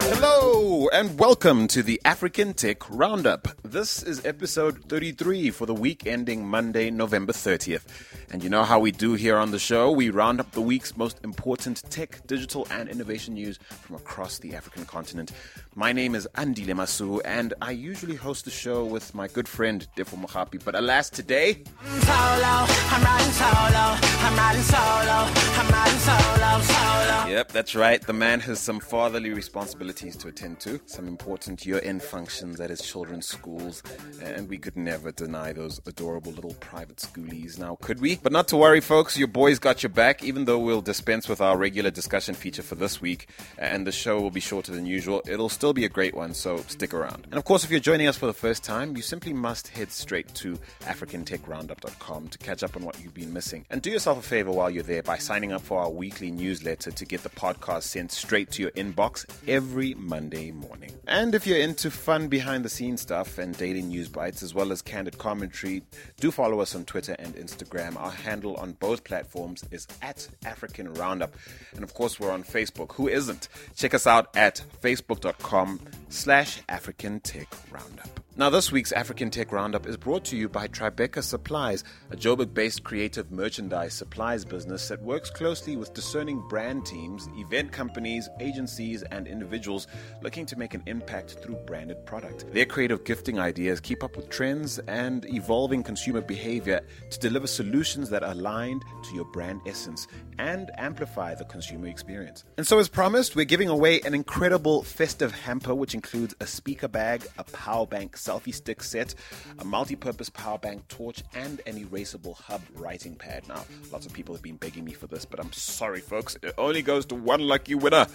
Hello and welcome to the African Tech Roundup. This is episode 33 for the week ending Monday, November 30th. And you know how we do here on the show? We round up the week's most important tech, digital, and innovation news from across the African continent. My name is Andile Masuku, and I usually host the show with my good friend Defo Mohapi. But alas, today. Yep, that's right. The man has some fatherly responsibilities to attend to, some important year end functions at his children's schools, and we could never deny those adorable little private schoolies now, could we? But not to worry, folks, your boys got your back, even though we'll dispense with our regular discussion feature for this week, and the show will be shorter than usual. It'll still be a great one, so stick around. And of course, if you're joining us for the first time, you simply must head straight to AfricanTechRoundup.com to catch up on what you've been missing. And do yourself a favor while you're there by signing up for our weekly newsletter to get the podcast sent straight to your inbox every Monday morning. And if you're into fun behind the scenes stuff and daily news bites, as well as candid commentary, do follow us on Twitter and Instagram. Our handle on both platforms is at African Roundup. And of course, we're on Facebook. Who isn't? Check us out at facebook.com slash African Tech Roundup. Now, this week's African Tech Roundup is brought to you by Tribeca Supplies, a Joburg based creative merchandise supplies business that works closely with discerning brand teams, event companies, agencies, and individuals looking to make an impact through branded product. Their creative gifting ideas keep up with trends and evolving consumer behavior to deliver solutions that are aligned to your brand essence and amplify the consumer experience. And so, as promised, we're giving away an incredible festive hamper, which includes a speaker bag, a power bank selfie stick set, a multi purpose power bank torch, and an erasable hub writing pad. Now, lots of people have been begging me for this, but I'm sorry, folks. It only goes to one lucky winner.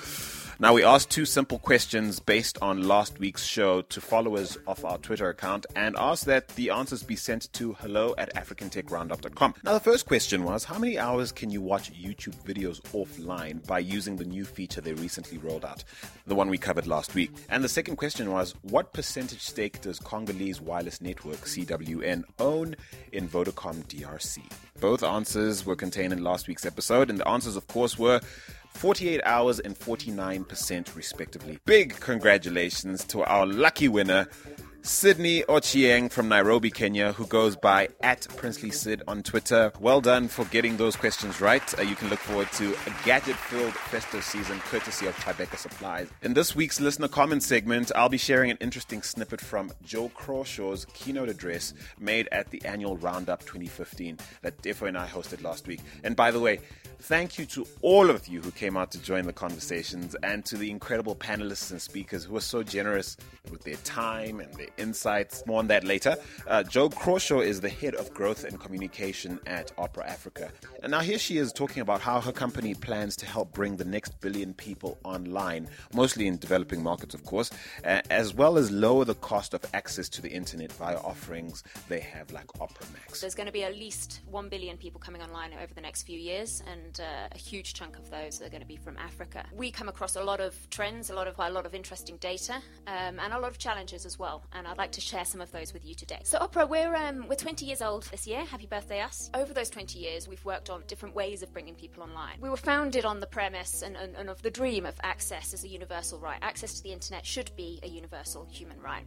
Now, we asked two simple questions based on last week's show to followers of our Twitter account and asked that the answers be sent to hello at africantechroundup.com. Now, the first question was How many hours can you watch YouTube videos offline by using the new feature they recently rolled out? The one we covered last week. And the second question was What percentage stake does Congolese Wireless Network, CWN, own in Vodacom DRC? Both answers were contained in last week's episode, and the answers, of course, were 48 hours and 49% respectively. Big congratulations to our lucky winner, Sydney Ochieng from Nairobi, Kenya, who goes by at Princely Sid on Twitter. Well done for getting those questions right. Uh, you can look forward to a gadget filled festive season courtesy of Tribeca Supplies. In this week's listener comment segment, I'll be sharing an interesting snippet from Joe Crawshaw's keynote address made at the annual Roundup 2015 that Defo and I hosted last week. And by the way, thank you to all of you who came out to join the conversations and to the incredible panelists and speakers who were so generous with their time and their insights. More on that later. Uh, Joe Crawshaw is the head of growth and communication at Opera Africa. And now here she is talking about how her company plans to help bring the next billion people online, mostly in developing markets, of course, uh, as well as lower the cost of access to the internet via offerings they have like Opera Max. There's going to be at least 1 billion people coming online over the next few years, and uh, a huge chunk of those are going to be from Africa. We come across a lot of trends, a lot of a lot of interesting data, um, and a lot of challenges as well. And I'd like to share some of those with you today. So, Opera, we're um, we're 20 years old this year. Happy birthday, us! Over those 20 years, we've worked on different ways of bringing people online. We were founded on the premise and, and, and of the dream of access as a universal right. Access to the internet should be a universal human right.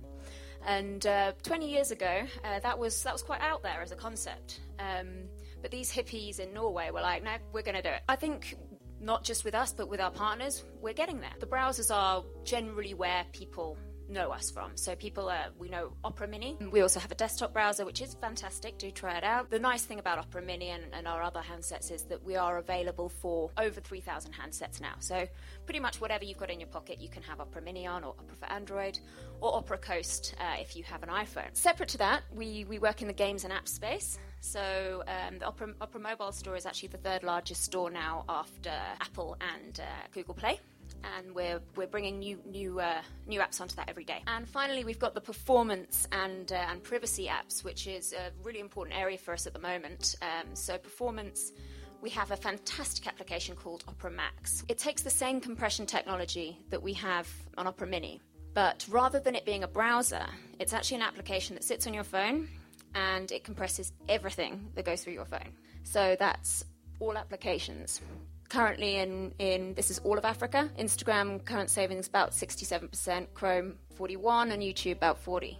And uh, 20 years ago, uh, that was that was quite out there as a concept. Um, but these hippies in Norway were like, no, we're going to do it. I think not just with us, but with our partners, we're getting there. The browsers are generally where people know us from. So people, uh, we know Opera Mini. We also have a desktop browser, which is fantastic. Do try it out. The nice thing about Opera Mini and, and our other handsets is that we are available for over 3,000 handsets now. So pretty much whatever you've got in your pocket, you can have Opera Mini on, or Opera for Android, or Opera Coast uh, if you have an iPhone. Separate to that, we, we work in the games and app space. So um, the Opera, Opera Mobile store is actually the third largest store now after Apple and uh, Google Play and we're we're bringing new new uh, new apps onto that every day. And finally, we've got the performance and uh, and privacy apps, which is a really important area for us at the moment. Um, so performance. We have a fantastic application called Opera Max. It takes the same compression technology that we have on Opera Mini, but rather than it being a browser, it's actually an application that sits on your phone and it compresses everything that goes through your phone. So that's all applications. Currently, in, in this is all of Africa. Instagram current savings about 67%, Chrome 41, and YouTube about 40.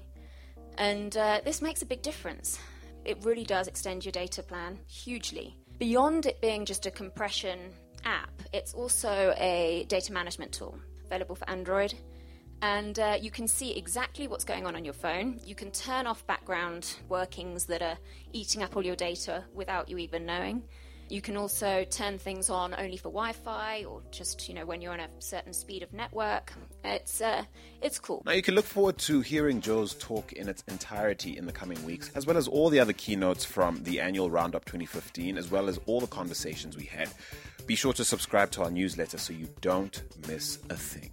And uh, this makes a big difference. It really does extend your data plan hugely. Beyond it being just a compression app, it's also a data management tool available for Android. And uh, you can see exactly what's going on on your phone. You can turn off background workings that are eating up all your data without you even knowing. You can also turn things on only for Wi-Fi or just you know when you're on a certain speed of network. It's uh, it's cool. Now you can look forward to hearing Joe's talk in its entirety in the coming weeks, as well as all the other keynotes from the annual Roundup 2015, as well as all the conversations we had. Be sure to subscribe to our newsletter so you don't miss a thing.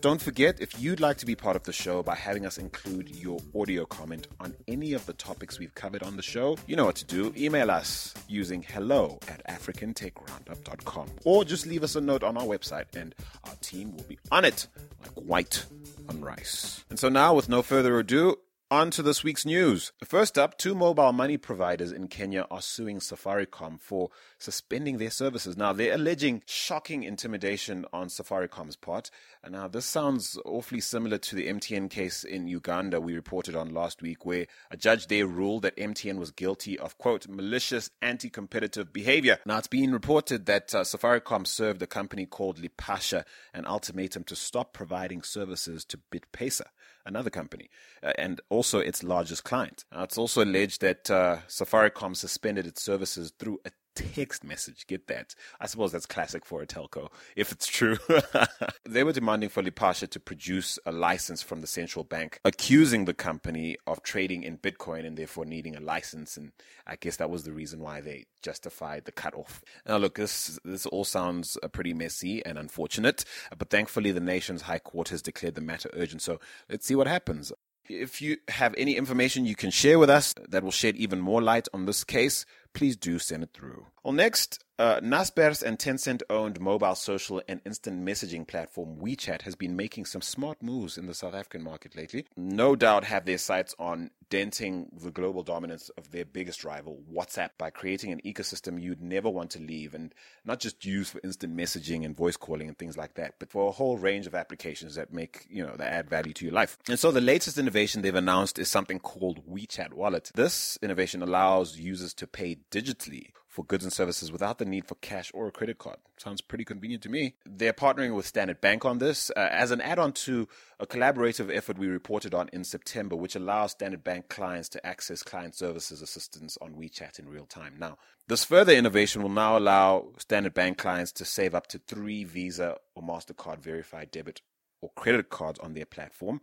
Don't forget, if you'd like to be part of the show by having us include your audio comment on any of the topics we've covered on the show, you know what to do. Email us using hello at africantechroundup.com or just leave us a note on our website and our team will be on it like white on rice. And so now, with no further ado, on to this week's news. First up, two mobile money providers in Kenya are suing Safaricom for suspending their services. Now, they're alleging shocking intimidation on Safaricom's part. And now, this sounds awfully similar to the MTN case in Uganda we reported on last week, where a judge there ruled that MTN was guilty of, quote, malicious anti competitive behavior. Now, it's been reported that uh, Safaricom served a company called Lipisha an ultimatum to stop providing services to BitPesa another company, uh, and also its largest client. Now, it's also alleged that uh, Safaricom suspended its services through a text message. Get that? I suppose that's classic for a telco, if it's true. they were demanding for Lipisha to produce a license from the central bank, accusing the company of trading in Bitcoin and therefore needing a license. And I guess that was the reason why they justified the cutoff. Now, look, this this all sounds uh, pretty messy and unfortunate, but thankfully the nation's high court has declared the matter urgent. So let's see what happens. If you have any information you can share with us that will shed even more light on this case, please do send it through. Well, next, uh, and Tencent owned mobile social and instant messaging platform WeChat has been making some smart moves in the South African market lately. No doubt have their sights on denting the global dominance of their biggest rival, WhatsApp, by creating an ecosystem you'd never want to leave and not just use for instant messaging and voice calling and things like that, but for a whole range of applications that make, you know, that add value to your life. And so the latest innovation they've announced is something called WeChat Wallet. This innovation allows users to pay digitally for goods and services without the need for cash or a credit card. Sounds pretty convenient to me. They're partnering with Standard Bank on this uh, as an add on to a collaborative effort we reported on in September, which allows Standard Bank clients to access client services assistance on WeChat in real time. Now, this further innovation will now allow Standard Bank clients to save up to three Visa or MasterCard verified debit or credit cards on their platform.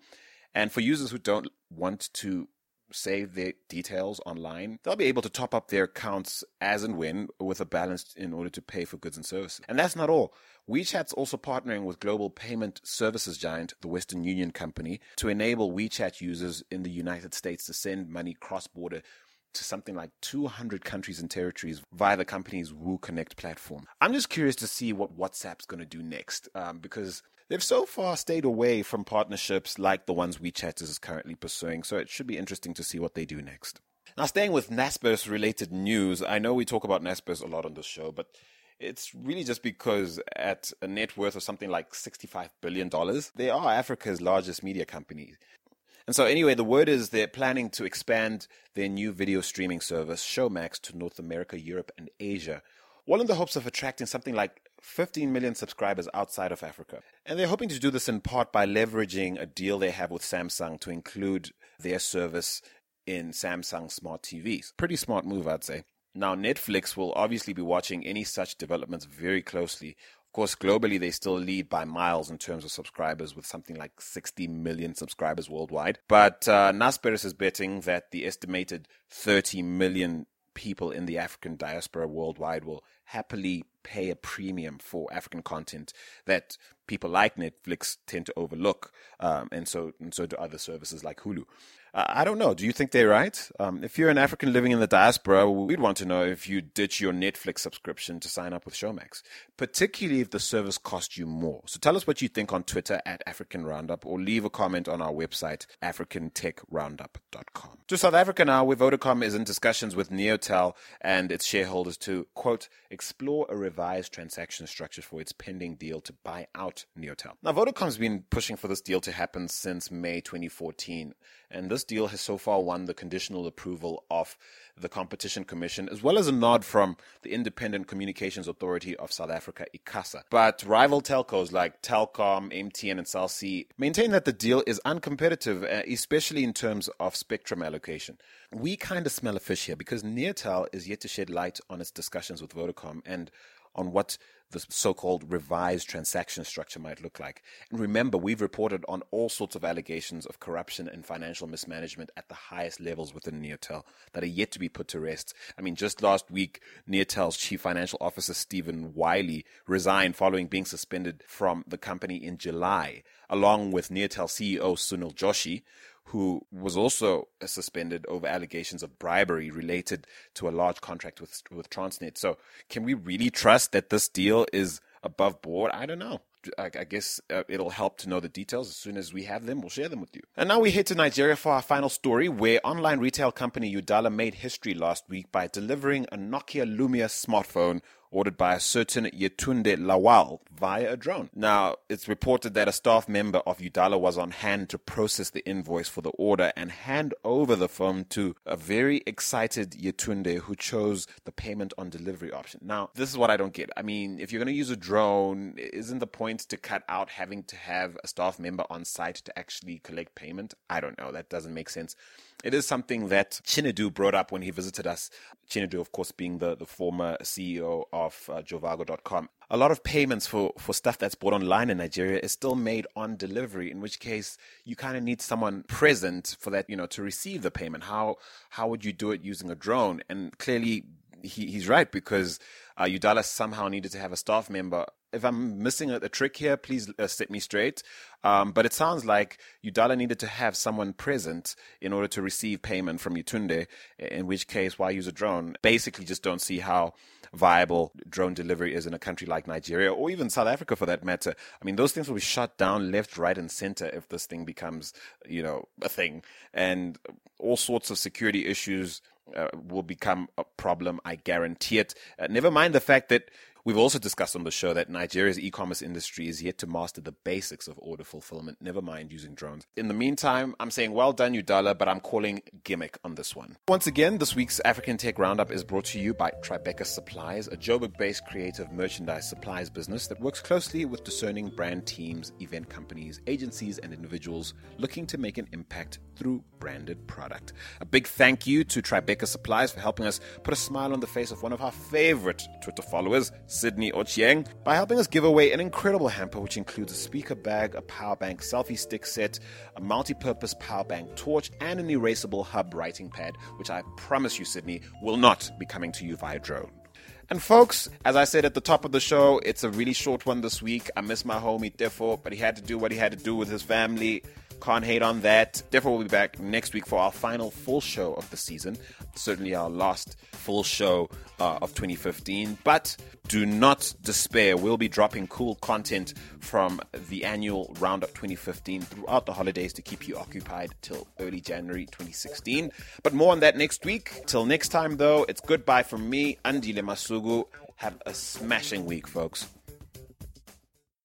And for users who don't want to save the details online, they'll be able to top up their accounts as and when with a balance in order to pay for goods and services. And that's not all. WeChat's also partnering with global payment services giant, the Western Union Company, to enable WeChat users in the United States to send money cross border to something like 200 countries and territories via the company's WU Connect platform. I'm just curious to see what WhatsApp's going to do next um, because They've so far stayed away from partnerships like the ones WeChat is currently pursuing, so it should be interesting to see what they do next. Now, staying with Naspers related news, I know we talk about Naspers a lot on this show, but it's really just because at a net worth of something like $65 billion, they are Africa's largest media company. And so, anyway, the word is they're planning to expand their new video streaming service, Showmax, to North America, Europe, and Asia, all in the hopes of attracting something like 15 million subscribers outside of Africa. And they're hoping to do this in part by leveraging a deal they have with Samsung to include their service in Samsung smart TVs. Pretty smart move, I'd say. Now, Netflix will obviously be watching any such developments very closely. Of course, globally, they still lead by miles in terms of subscribers with something like 60 million subscribers worldwide. But uh, Naspers is betting that the estimated 30 million people in the African diaspora worldwide will happily pay a premium for African content that people like Netflix tend to overlook, um, and so and so do other services like Hulu. I don't know. Do you think they're right? Um, if you're an African living in the diaspora, we'd want to know if you ditch your Netflix subscription to sign up with Showmax, particularly if the service costs you more. So tell us what you think on Twitter at African Roundup or leave a comment on our website, africantechroundup.com. To South Africa now, where Vodacom is in discussions with Neotel and its shareholders to, quote, explore a revised transaction structure for its pending deal to buy out Neotel. Now, Vodacom's been pushing for this deal to happen since May 2014 and this deal has so far won the conditional approval of the Competition Commission, as well as a nod from the Independent Communications Authority of South Africa, ICASA. But rival telcos like Telkom, MTN, and Cell C maintain that the deal is uncompetitive, uh, especially in terms of spectrum allocation. We kind of smell a fish here because Neotel is yet to shed light on its discussions with Vodacom and on what the so-called revised transaction structure might look like. And remember, we've reported on all sorts of allegations of corruption and financial mismanagement at the highest levels within Neotel that are yet to be put to rest. I mean, just last week, Neotel's chief financial officer, Stephen Wiley, resigned following being suspended from the company in July, along with Neotel CEO Sunil Joshi, who was also suspended over allegations of bribery related to a large contract with with Transnet. So, can we really trust that this deal is above board? I don't know. I, I guess uh, it'll help to know the details. As soon as we have them, we'll share them with you. And now we head to Nigeria for our final story, where online retail company Yudala made history last week by delivering a Nokia Lumia smartphone ordered by a certain Yetunde Lawal via a drone. Now, it's reported that a staff member of Yudala was on hand to process the invoice for the order and hand over the phone to a very excited Yetunde who chose the payment on delivery option. Now, this is what I don't get. I mean, if you're going to use a drone, isn't the point to cut out having to have a staff member on site to actually collect payment? I don't know. That doesn't make sense. It is something that Chinedu brought up when he visited us. Chinedu, of course, being the, the former CEO of uh, Jovago.com. A lot of payments for, for stuff that's bought online in Nigeria is still made on delivery, in which case you kind of need someone present for that, you know, to receive the payment. How how would you do it using a drone? And clearly he, he's right because uh, Yudala somehow needed to have a staff member. If I'm missing a, a trick here, please uh, set me straight. Um, but it sounds like Yudala needed to have someone present in order to receive payment from Yetunde, in which case, why use a drone? Basically, just don't see how viable drone delivery is in a country like Nigeria or even South Africa for that matter. I mean, those things will be shut down left, right, and center if this thing becomes, you know, a thing. And all sorts of security issues uh, will become a problem. I guarantee it. Uh, never mind the fact that We've also discussed on the show that Nigeria's e-commerce industry is yet to master the basics of order fulfillment, never mind using drones. In the meantime, I'm saying well done, Yudala, but I'm calling gimmick on this one. Once again, this week's African Tech Roundup is brought to you by Tribeca Supplies, a Joburg-based creative merchandise supplies business that works closely with discerning brand teams, event companies, agencies, and individuals looking to make an impact through branded product. A big thank you to Tribeca Supplies for helping us put a smile on the face of one of our favorite Twitter followers, Sydney Ochieng, by helping us give away an incredible hamper which includes a speaker bag, a power bank selfie stick set, a multi purpose power bank torch, and an erasable hub writing pad, which I promise you, Sydney, will not be coming to you via drone. And folks, as I said at the top of the show, it's a really short one this week. I miss my homie Defo, but he had to do what he had to do with his family. Can't hate on that. Defo will be back next week for our final full show of the season. Certainly our last full show uh, of 2015. But do not despair. We'll be dropping cool content from the annual Roundup 2015 throughout the holidays to keep you occupied till early January 2016. But more on that next week. Till next time, though, it's goodbye from me, Andile Masuku. Have a smashing week, folks.